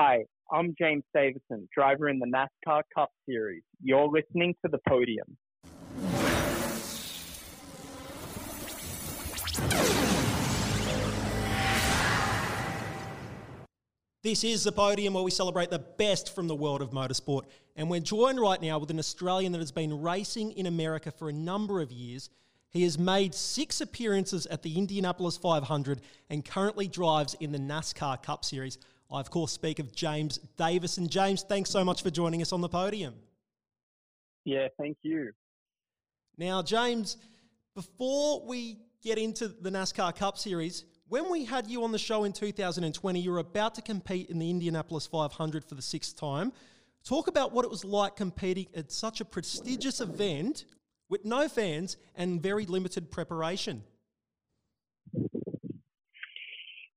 Hi, I'm James Davison, driver in the NASCAR Cup Series. You're listening to the podium. This is the podium where we celebrate the best from the world of motorsport. And we're joined right now with an Australian that has been racing in America for a number of years. He has made six appearances at the Indianapolis 500 and currently drives in the NASCAR Cup Series. I, of course, speak of James Davison. And James, thanks so much for joining us on the podium. Yeah, thank you. Now, James, before we get into the NASCAR Cup Series, when we had you on the show in 2020, you were about to compete in the Indianapolis 500 for the sixth time. Talk about what it was like competing at such a prestigious event with no fans and very limited preparation.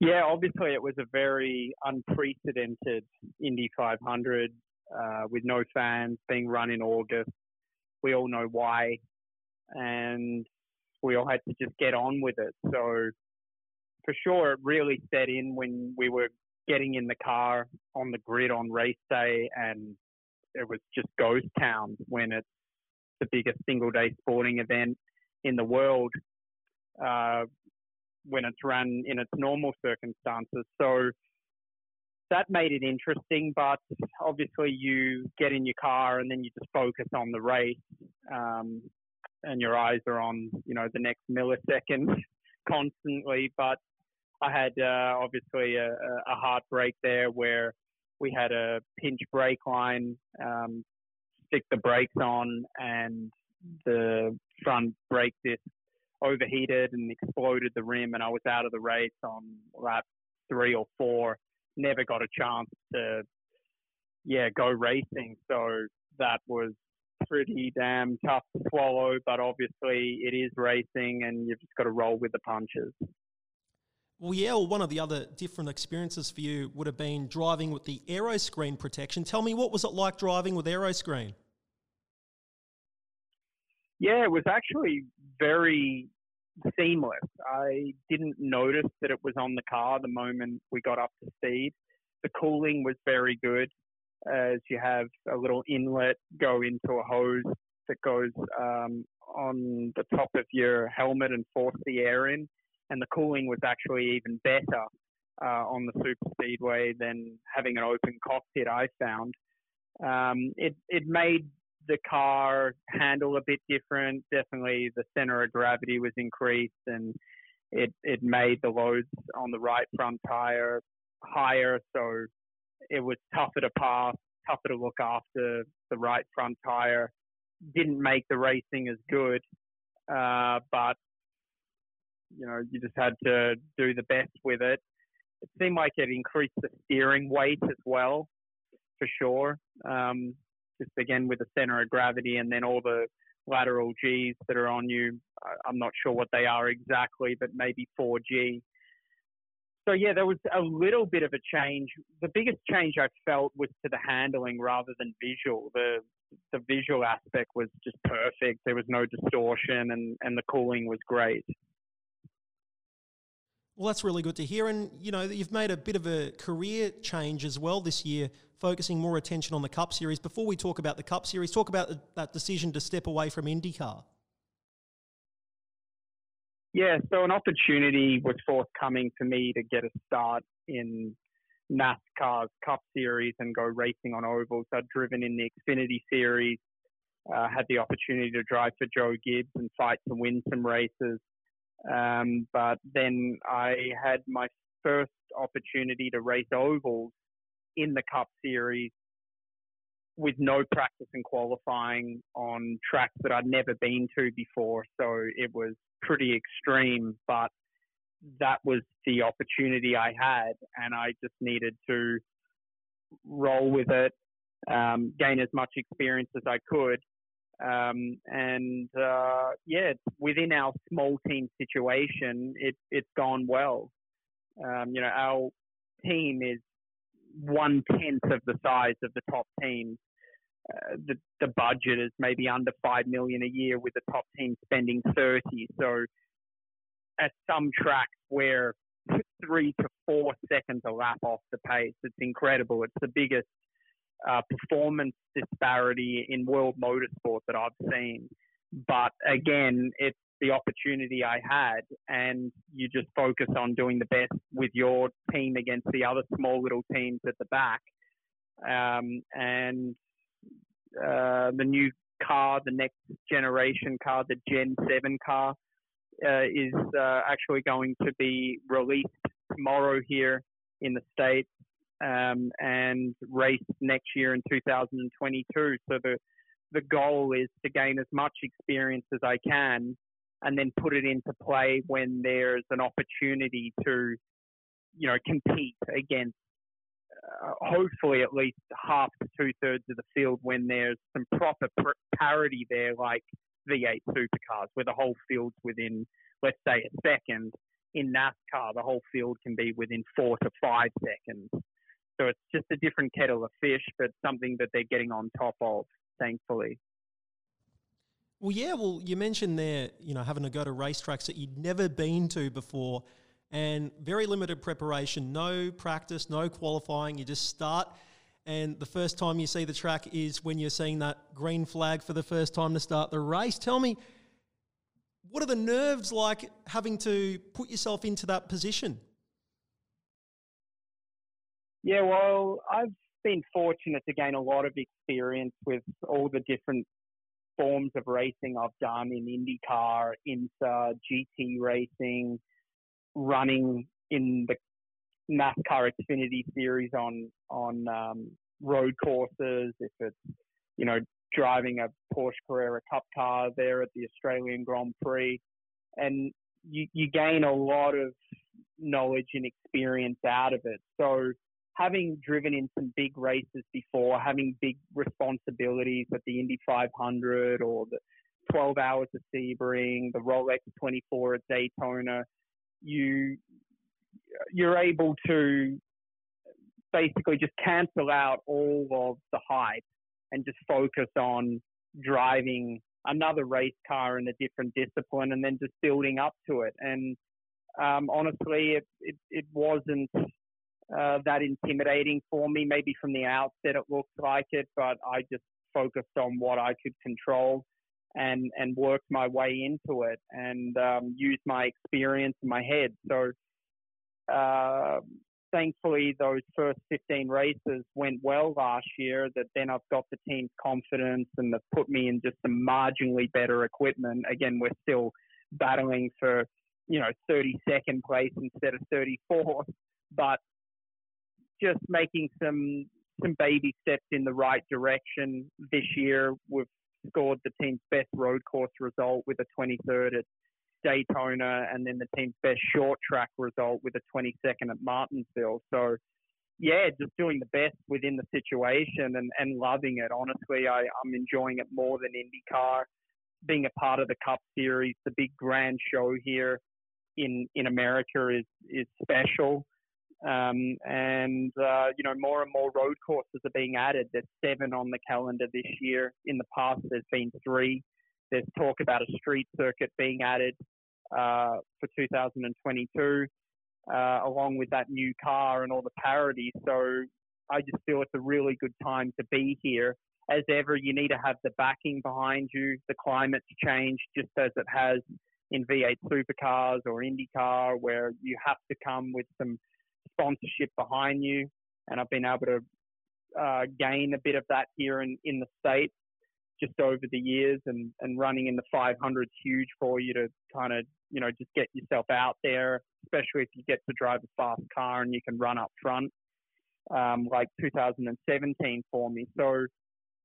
Yeah, obviously it was a very unprecedented Indy 500 uh, with no fans being run in August. We all know why, and we all had to just get on with it. So for sure, it really set in when we were getting in the car on the grid on race day, and it was just ghost town when it's the biggest single day sporting event in the world uh, when it's run in its normal circumstances. So that made it interesting, but obviously you get in your car and then you just focus on the race, um, and your eyes are on you know the next millisecond constantly. But I had uh, obviously a, a heartbreak there where we had a pinch brake line, um, stick the brakes on, and the front brake disc overheated and exploded the rim, and I was out of the race on lap three or four. Never got a chance to, yeah, go racing. So that was pretty damn tough to swallow, but obviously it is racing and you've just got to roll with the punches. Well, yeah, well, one of the other different experiences for you would have been driving with the aero screen protection. Tell me, what was it like driving with aero screen? Yeah, it was actually very seamless. I didn't notice that it was on the car the moment we got up to speed. The cooling was very good as you have a little inlet go into a hose that goes um, on the top of your helmet and force the air in and the cooling was actually even better uh, on the super speedway than having an open cockpit. I found um, it it made the car handle a bit different. Definitely, the center of gravity was increased, and it it made the loads on the right front tire higher, so it was tougher to pass, tougher to look after the right front tire. Didn't make the racing as good, uh, but you know, you just had to do the best with it. It seemed like it increased the steering weight as well, for sure. Um, just again with the center of gravity and then all the lateral G's that are on you. I'm not sure what they are exactly, but maybe 4G. So yeah, there was a little bit of a change. The biggest change I felt was to the handling rather than visual. The the visual aspect was just perfect. There was no distortion and, and the cooling was great. Well, that's really good to hear. And, you know, you've made a bit of a career change as well this year, focusing more attention on the Cup Series. Before we talk about the Cup Series, talk about that decision to step away from IndyCar. Yeah, so an opportunity was forthcoming for me to get a start in NASCAR's Cup Series and go racing on ovals. I'd driven in the Xfinity Series, uh, had the opportunity to drive for Joe Gibbs and fight to win some races. Um, but then I had my first opportunity to race ovals in the Cup Series with no practice and qualifying on tracks that I'd never been to before. So it was pretty extreme, but that was the opportunity I had, and I just needed to roll with it, um, gain as much experience as I could, um, and uh, yeah, within our small team situation, it, it's gone well. Um, you know, our team is one tenth of the size of the top teams. Uh, the the budget is maybe under five million a year, with the top team spending thirty. So, at some tracks where three to four seconds a lap off the pace. It's incredible. It's the biggest uh, performance disparity in world motorsport that I've seen. But again, it's the opportunity I had, and you just focus on doing the best with your team against the other small little teams at the back. Um, and uh, the new car, the next generation car, the Gen 7 car, uh, is uh, actually going to be released tomorrow here in the States um, and raced next year in 2022. So the the goal is to gain as much experience as I can and then put it into play when there's an opportunity to, you know, compete against uh, hopefully at least half to two thirds of the field when there's some proper pr- parity there, like V8 supercars, where the whole field's within, let's say, a second. In NASCAR, the whole field can be within four to five seconds. So it's just a different kettle of fish, but something that they're getting on top of, thankfully. Well, yeah. Well, you mentioned there, you know, having to go to racetracks that you'd never been to before, and very limited preparation, no practice, no qualifying. You just start, and the first time you see the track is when you're seeing that green flag for the first time to start the race. Tell me, what are the nerves like having to put yourself into that position? Yeah, well, I've been fortunate to gain a lot of experience with all the different forms of racing I've done in IndyCar, IMSA, GT racing, running in the NASCAR Xfinity Series on on um, road courses. If it's you know driving a Porsche Carrera Cup car there at the Australian Grand Prix, and you, you gain a lot of knowledge and experience out of it. So having driven in some big races before, having big responsibilities at the Indy 500 or the 12 Hours of Sebring, the Rolex 24 at Daytona, you you're able to basically just cancel out all of the hype and just focus on driving another race car in a different discipline and then just building up to it. And um, honestly, it, it, it wasn't uh, that intimidating for me. Maybe from the outset it looked like it, but I just focused on what I could control and and worked my way into it and um, used my experience in my head. So uh, thankfully, those first 15 races went well last year. That then I've got the team's confidence and they've put me in just some marginally better equipment. Again, we're still battling for you know 32nd place instead of 34th, but just making some some baby steps in the right direction this year. We've scored the team's best road course result with a 23rd at Daytona, and then the team's best short track result with a 22nd at Martinsville. So, yeah, just doing the best within the situation and, and loving it. Honestly, I, I'm enjoying it more than IndyCar. Being a part of the Cup Series, the big grand show here in in America is is special. Um, and, uh, you know, more and more road courses are being added. There's seven on the calendar this year. In the past, there's been three. There's talk about a street circuit being added uh, for 2022, uh, along with that new car and all the parity. So I just feel it's a really good time to be here. As ever, you need to have the backing behind you. The climate's changed just as it has in V8 supercars or IndyCar, where you have to come with some sponsorship behind you, and I've been able to uh, gain a bit of that here in, in the States just over the years and, and running in the 500 is huge for you to kind of, you know, just get yourself out there, especially if you get to drive a fast car and you can run up front, um, like 2017 for me. So,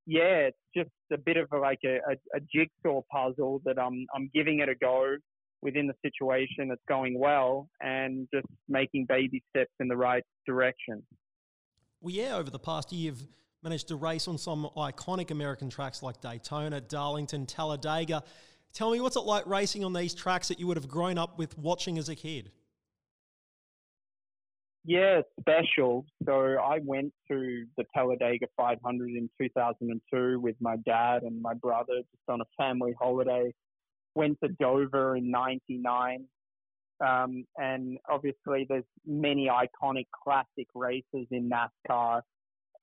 yeah, it's just a bit of a, like a, a, a jigsaw puzzle that I'm, I'm giving it a go within the situation it's going well and just making baby steps in the right direction. Well, yeah, over the past year, you've managed to race on some iconic American tracks like Daytona, Darlington, Talladega. Tell me, what's it like racing on these tracks that you would have grown up with watching as a kid? Yeah, special. So I went to the Talladega 500 in 2002 with my dad and my brother just on a family holiday went to Dover in '99, Um, and obviously, there's many iconic classic races in NASCAR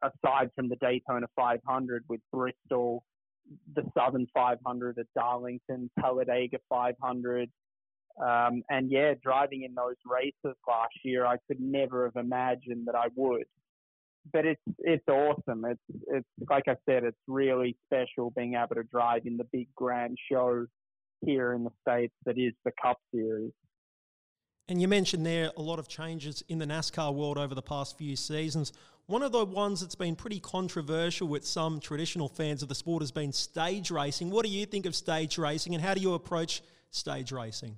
aside from the Daytona 500 with Bristol, the Southern 500 at Darlington, Talladega 500. Um, and yeah, driving in those races last year, I could never have imagined that I would. But it's it's awesome. It's it's like I said, it's really special being able to drive in the big grand show here in the states that is the Cup Series. And you mentioned there a lot of changes in the NASCAR world over the past few seasons. One of the ones that's been pretty controversial with some traditional fans of the sport has been stage racing. What do you think of stage racing and how do you approach stage racing?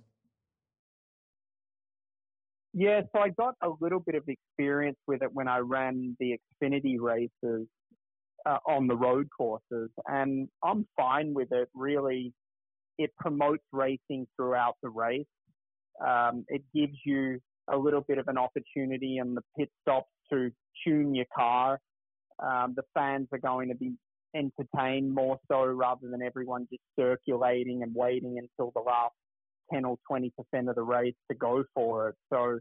Yeah, so I got a little bit of experience with it when I ran the Xfinity races uh, on the road courses, and I'm fine with it. Really, it promotes racing throughout the race. Um, it gives you a little bit of an opportunity in the pit stops to tune your car. Um, the fans are going to be entertained more so rather than everyone just circulating and waiting until the last 10 or 20% of the race to go for it. So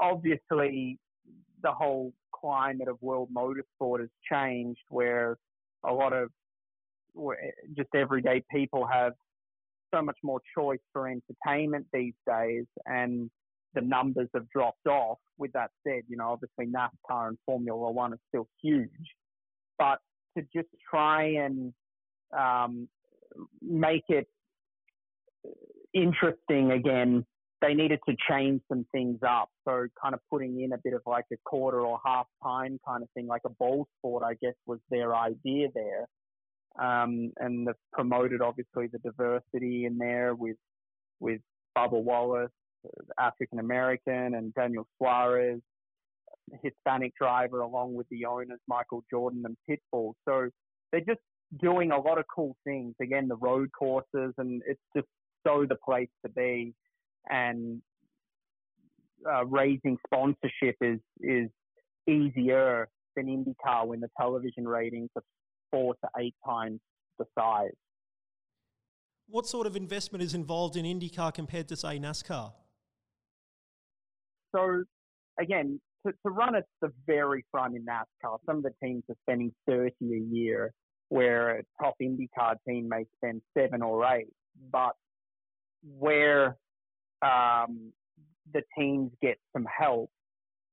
obviously the whole climate of world motorsport has changed where a lot of just everyday people have so much more choice for entertainment these days and the numbers have dropped off. With that said, you know, obviously NASCAR and Formula One are still huge, but to just try and um, make it interesting again, they needed to change some things up. So kind of putting in a bit of like a quarter or half time kind of thing, like a bowl sport, I guess was their idea there. Um, and they've promoted obviously the diversity in there with with Bubba Wallace, African American, and Daniel Suarez, Hispanic driver, along with the owners Michael Jordan and Pitbull. So they're just doing a lot of cool things. Again, the road courses, and it's just so the place to be. And uh, raising sponsorship is is easier than IndyCar when the television ratings are four to eight times the size. What sort of investment is involved in IndyCar compared to, say, NASCAR? So, again, to, to run at the very front in NASCAR, some of the teams are spending 30 a year, where a top IndyCar team may spend seven or eight. But where um, the teams get some help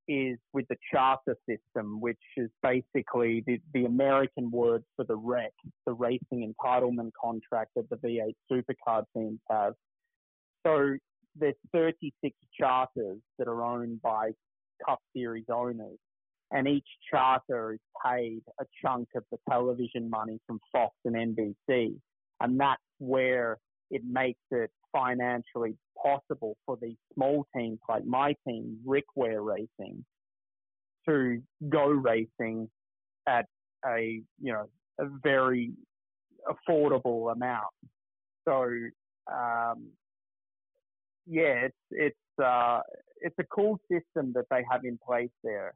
is with the charter system, which is basically the, the American word for the REC, the racing entitlement contract that the V8 supercar teams have. So there's 36 charters that are owned by Cup Series owners, and each charter is paid a chunk of the television money from Fox and NBC, and that's where it makes it financially possible for these small teams like my team, Rick Ware Racing, to go racing at a you know a very affordable amount. So um, yeah, it's it's uh, it's a cool system that they have in place there.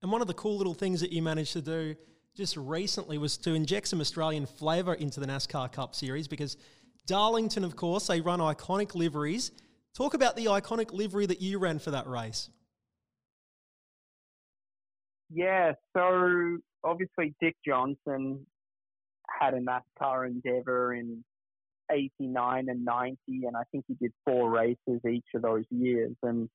And one of the cool little things that you managed to do just recently was to inject some Australian flavour into the NASCAR Cup Series because Darlington, of course, they run iconic liveries. Talk about the iconic livery that you ran for that race. Yeah, so obviously Dick Johnson had a NASCAR endeavor in 89 and 90, and I think he did four races each of those years. And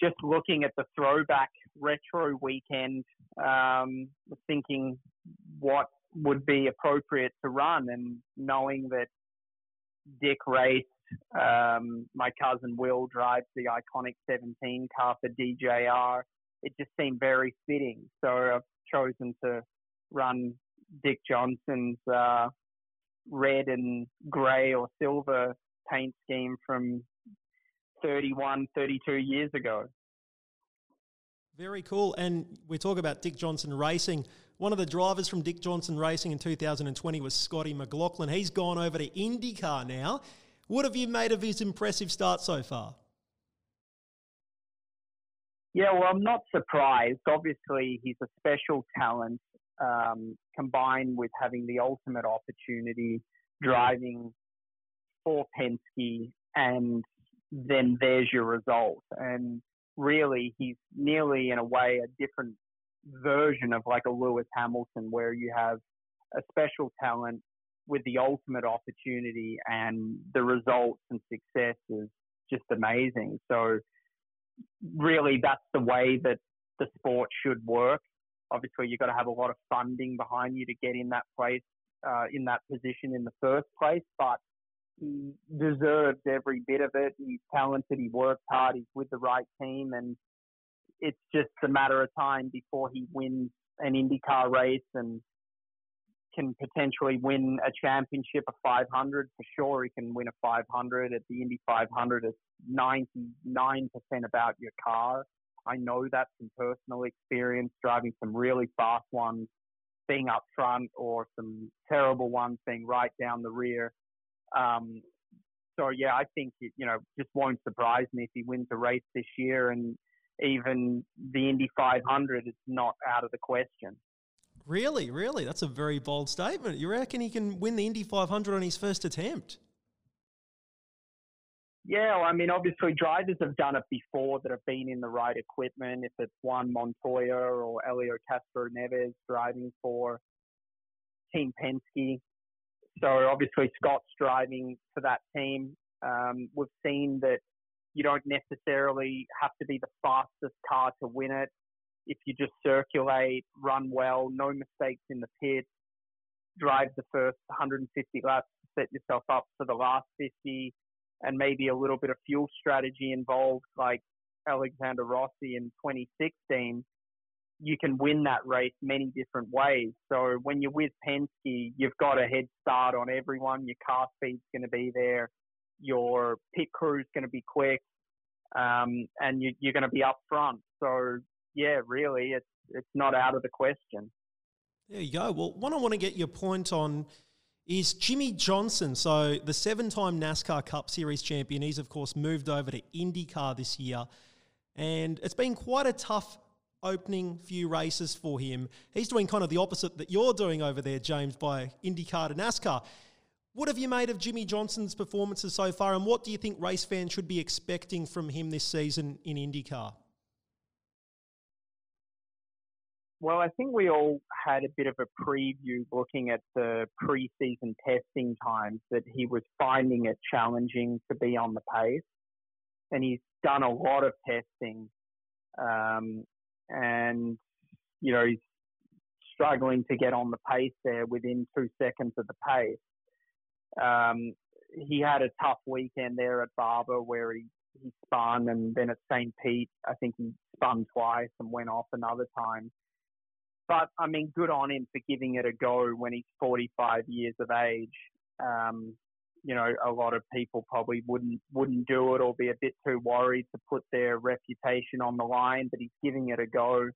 just looking at the throwback retro weekend, um, thinking what would be appropriate to run, and knowing that Dick raced, um, my cousin Will drives the iconic 17 car for DJR. It just seemed very fitting, so I've chosen to run Dick Johnson's uh, red and grey or silver paint scheme from 31, 32 years ago. Very cool. And we talk about Dick Johnson Racing. One of the drivers from Dick Johnson Racing in 2020 was Scotty McLaughlin. He's gone over to IndyCar now. What have you made of his impressive start so far? Yeah, well, I'm not surprised. Obviously, he's a special talent um, combined with having the ultimate opportunity driving for Penske and then there's your result. And really, he's nearly in a way a different version of like a Lewis Hamilton, where you have a special talent with the ultimate opportunity, and the results and success is just amazing. So, really, that's the way that the sport should work. Obviously, you've got to have a lot of funding behind you to get in that place, uh, in that position in the first place. But he deserves every bit of it. He's talented. He works hard. He's with the right team, and it's just a matter of time before he wins an IndyCar race and can potentially win a championship, a 500 for sure. He can win a 500 at the Indy 500. It's 99% about your car. I know that from personal experience, driving some really fast ones, being up front, or some terrible ones being right down the rear. Um, so yeah, I think it, you know just won't surprise me if he wins a race this year, and even the Indy 500, is not out of the question. Really, really, that's a very bold statement. You reckon he can win the Indy 500 on his first attempt? Yeah, well, I mean, obviously drivers have done it before that have been in the right equipment. If it's Juan Montoya or Helio Castroneves driving for Team Penske, so obviously Scott's driving for that team. Um, we've seen that you don't necessarily have to be the fastest car to win it. If you just circulate, run well, no mistakes in the pit, drive the first 150 laps, set yourself up for the last 50, and maybe a little bit of fuel strategy involved, like Alexander Rossi in 2016, you can win that race many different ways. So when you're with Penske, you've got a head start on everyone. Your car speed's going to be there. Your pit crew's going to be quick, um, and you, you're going to be up front. So yeah, really, it's it's not out of the question. There you go. Well, what I want to get your point on is Jimmie Johnson. So the seven-time NASCAR Cup Series champion. He's of course moved over to IndyCar this year, and it's been quite a tough opening few races for him. He's doing kind of the opposite that you're doing over there, James, by IndyCar to NASCAR. What have you made of Jimmie Johnson's performances so far, and what do you think race fans should be expecting from him this season in IndyCar? Well, I think we all had a bit of a preview looking at the preseason testing times that he was finding it challenging to be on the pace. And he's done a lot of testing um, and you know he's struggling to get on the pace there within two seconds of the pace. Um, he had a tough weekend there at Barber where he, he spun, and then at St. Pete, I think he spun twice and went off another time. But I mean, good on him for giving it a go when he's 45 years of age. Um, you know, a lot of people probably wouldn't wouldn't do it or be a bit too worried to put their reputation on the line, but he's giving it a go.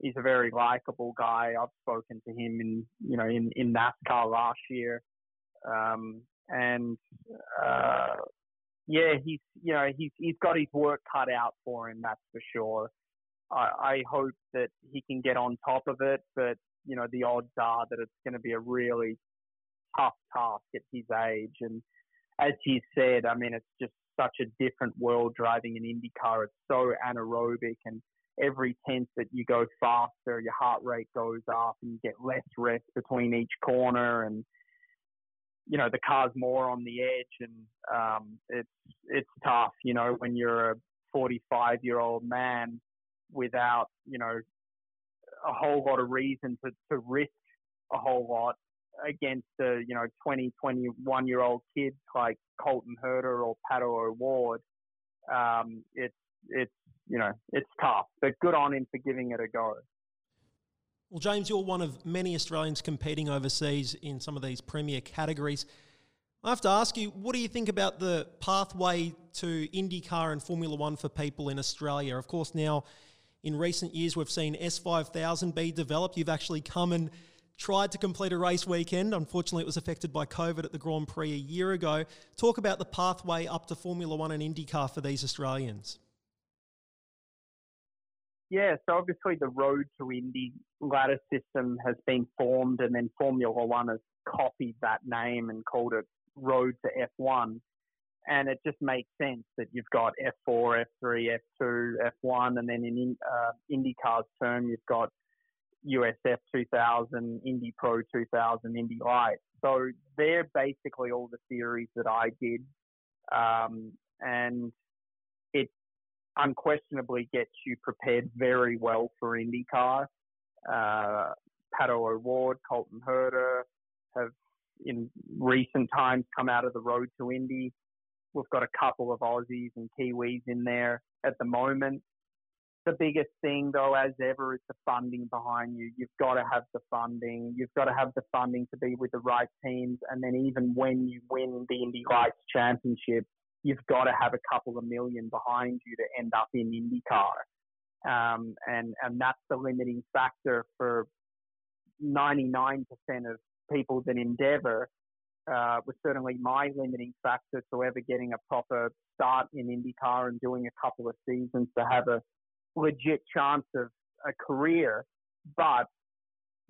He's a very likable guy. I've spoken to him in you know in in NASCAR last year, um, and uh, yeah, he's you know he's he's got his work cut out for him. That's for sure. I, I hope that he can get on top of it, but you know the odds are that it's going to be a really tough task at his age. And as he said, I mean, it's just such a different world driving an Indy car. It's so anaerobic, and every tenth that you go faster, your heart rate goes up, and you get less rest between each corner, and you know the car's more on the edge, and um, it's it's tough. You know, when you're a 45 year old man without you know a whole lot of reason to, to risk a whole lot against the you know 20, 21 year old kids like Colton Herta or Pato O'Ward, um, it's it's you know it's tough. But good on him for giving it a go. Well, James, you're one of many Australians competing overseas in some of these premier categories. I have to ask you, what do you think about the pathway to IndyCar and Formula One for people in Australia? Of course, now in recent years we've seen S5000 be developed. You've actually come and tried to complete a race weekend. Unfortunately, it was affected by COVID at the Grand Prix a year ago. Talk about the pathway up to Formula One and IndyCar for these Australians. Yeah, so obviously the road to Indy ladder system has been formed, and then Formula One has copied that name and called it Road to F1. and it just makes sense that you've got F4, F3, F2, F1, and then in uh, IndyCar's term, you've got USF 2000, Indy Pro 2000, Indy Light. So they're basically all the series that I did, um, and it unquestionably gets you prepared very well for IndyCar. Uh, Pato O'Ward, Colton Herta have in recent times come out of the road to Indy. We've got a couple of Aussies and Kiwis in there at the moment. The biggest thing, though, as ever, is the funding behind you. You've got to have the funding. You've got to have the funding to be with the right teams. And then even when you win the Indy Lights Championship, you've got to have a couple of million behind you to end up in IndyCar. Um, and, and that's the limiting factor for 99% of people that endeavour uh, was certainly my limiting factor to ever getting a proper start in IndyCar and doing a couple of seasons to have a legit chance of a career. But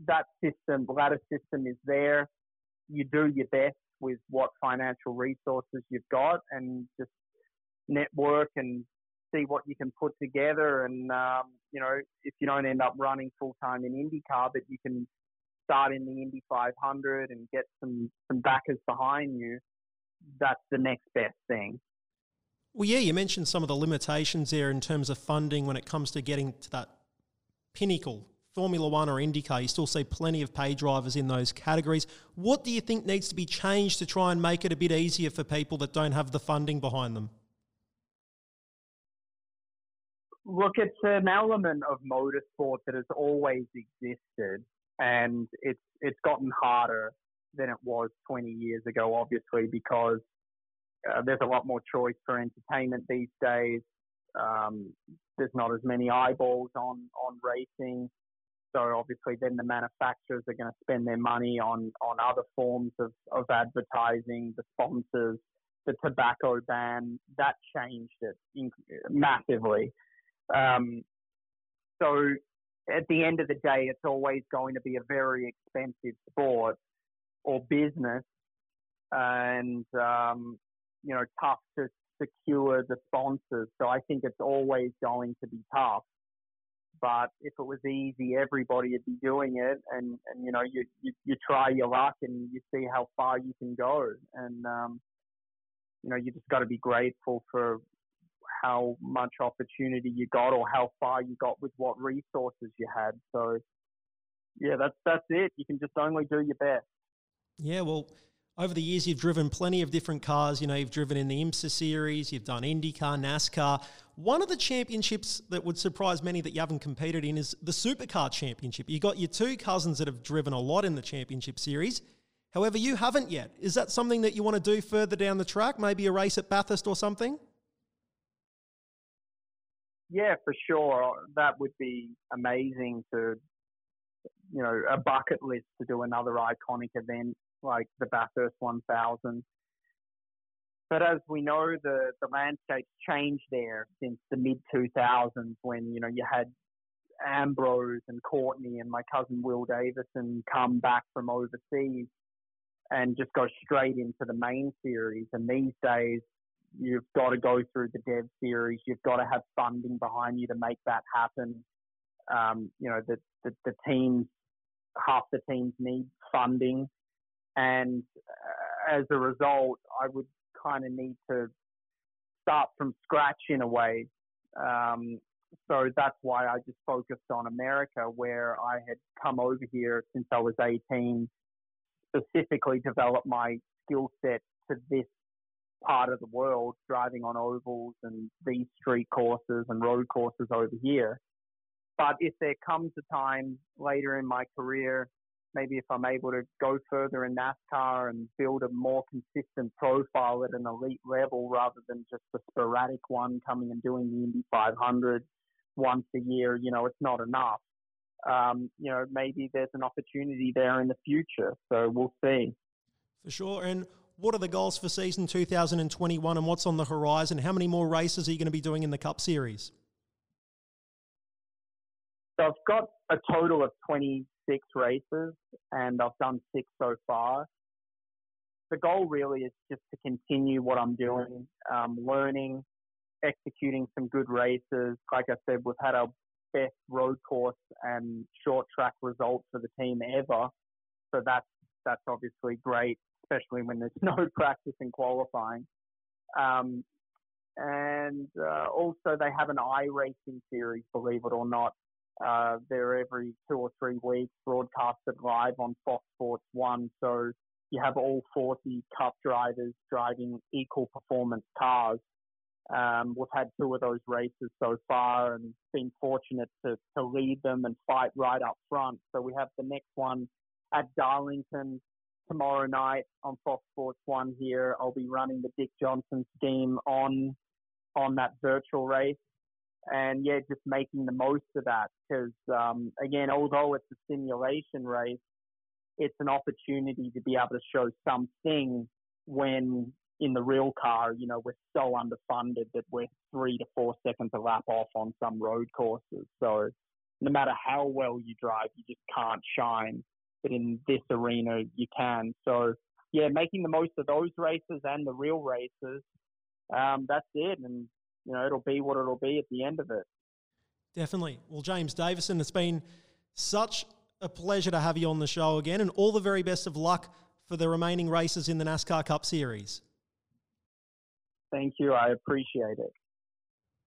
that system, ladder system is there. You do your best with what financial resources you've got and just network and see what you can put together. And, um, you know, if you don't end up running full time in IndyCar, but you can start in the Indy 500 and get some some backers behind you, that's the next best thing. Well, yeah, you mentioned some of the limitations there in terms of funding when it comes to getting to that pinnacle. Formula One or IndyCar, you still see plenty of pay drivers in those categories. What do you think needs to be changed to try and make it a bit easier for people that don't have the funding behind them? Look, it's an element of motorsport that has always existed and it's it's gotten harder than it was 20 years ago, obviously, because uh, there's a lot more choice for entertainment these days. Um, there's not as many eyeballs on on racing, so obviously then the manufacturers are going to spend their money on on other forms of of advertising, the sponsors, the tobacco ban that changed it massively. Um, so at the end of the day, it's always going to be a very expensive sport or business, and um, you know, tough to secure the sponsors. So I think it's always going to be tough. But if it was easy, everybody would be doing it, and, and you know, you, you you try your luck and you see how far you can go, and um, you know, you just got to be grateful for how much opportunity you got or how far you got with what resources you had. So yeah, that's that's it. You can just only do your best. Yeah, well, over the years you've driven plenty of different cars. You know, you've driven in the IMSA series, you've done IndyCar, NASCAR. One of the championships that would surprise many that you haven't competed in is the Supercar Championship. You got your two cousins that have driven a lot in the championship series. However, you haven't yet. Is that something that you want to do further down the track? Maybe a race at Bathurst or something? yeah, for sure, that would be amazing to, you know, a bucket list to do another iconic event like the Bathurst 1000. But as we know, the, the landscape's changed there since the mid 2000s when, you know, you had Ambrose and Courtney and my cousin Will Davison come back from overseas and just go straight into the main series. And these days, You've got to go through the dev series. You've got to have funding behind you to make that happen. Um, you know, the, the, the teams, half the teams need funding. And uh, as a result, I would kind of need to start from scratch in a way. Um, so that's why I just focused on America, where I had come over here since I was 18, specifically developed my skill set to this part of the world driving on ovals and these street courses and road courses over here. But if there comes a time later in my career, maybe if I'm able to go further in NASCAR and build a more consistent profile at an elite level rather than just a sporadic one coming and doing the Indy 500 once a year, you know, it's not enough. Um, you know, maybe there's an opportunity there in the future. So we'll see. For sure. And what are the goals for season 2021 and what's on the horizon? How many more races are you going to be doing in the Cup Series? So I've got a total of 26 races and I've done six so far. the goal really is just to continue what I'm doing, um, learning, executing some good races. Like I said, we've had our best road course and short track results for the team ever. So that's that's obviously great, especially when there's no practice in qualifying. Um, and uh, also they have an iRacing series, believe it or not. Uh, they're every two or three weeks, broadcasted live on Fox Sports One. So you have all 40 Cup drivers driving equal performance cars. Um, we've had two of those races so far and been fortunate to, to lead them and fight right up front. So we have the next one at Darlington tomorrow night on Fox Sports One here. I'll be running the Dick Johnson scheme on on that virtual race. And yeah, just making the most of that because um, again, although it's a simulation race, it's an opportunity to be able to show something when in the real car, you know, we're so underfunded that we're three to four seconds a lap off on some road courses. So no matter how well you drive, you just can't shine. But in this arena, you can. So yeah, making the most of those races and the real races, um, that's it. And you know, it'll be what it'll be at the end of it. Definitely. Well, James Davison, it's been such a pleasure to have you on the show again, and all the very best of luck for the remaining races in the NASCAR Cup Series. Thank you. I appreciate it.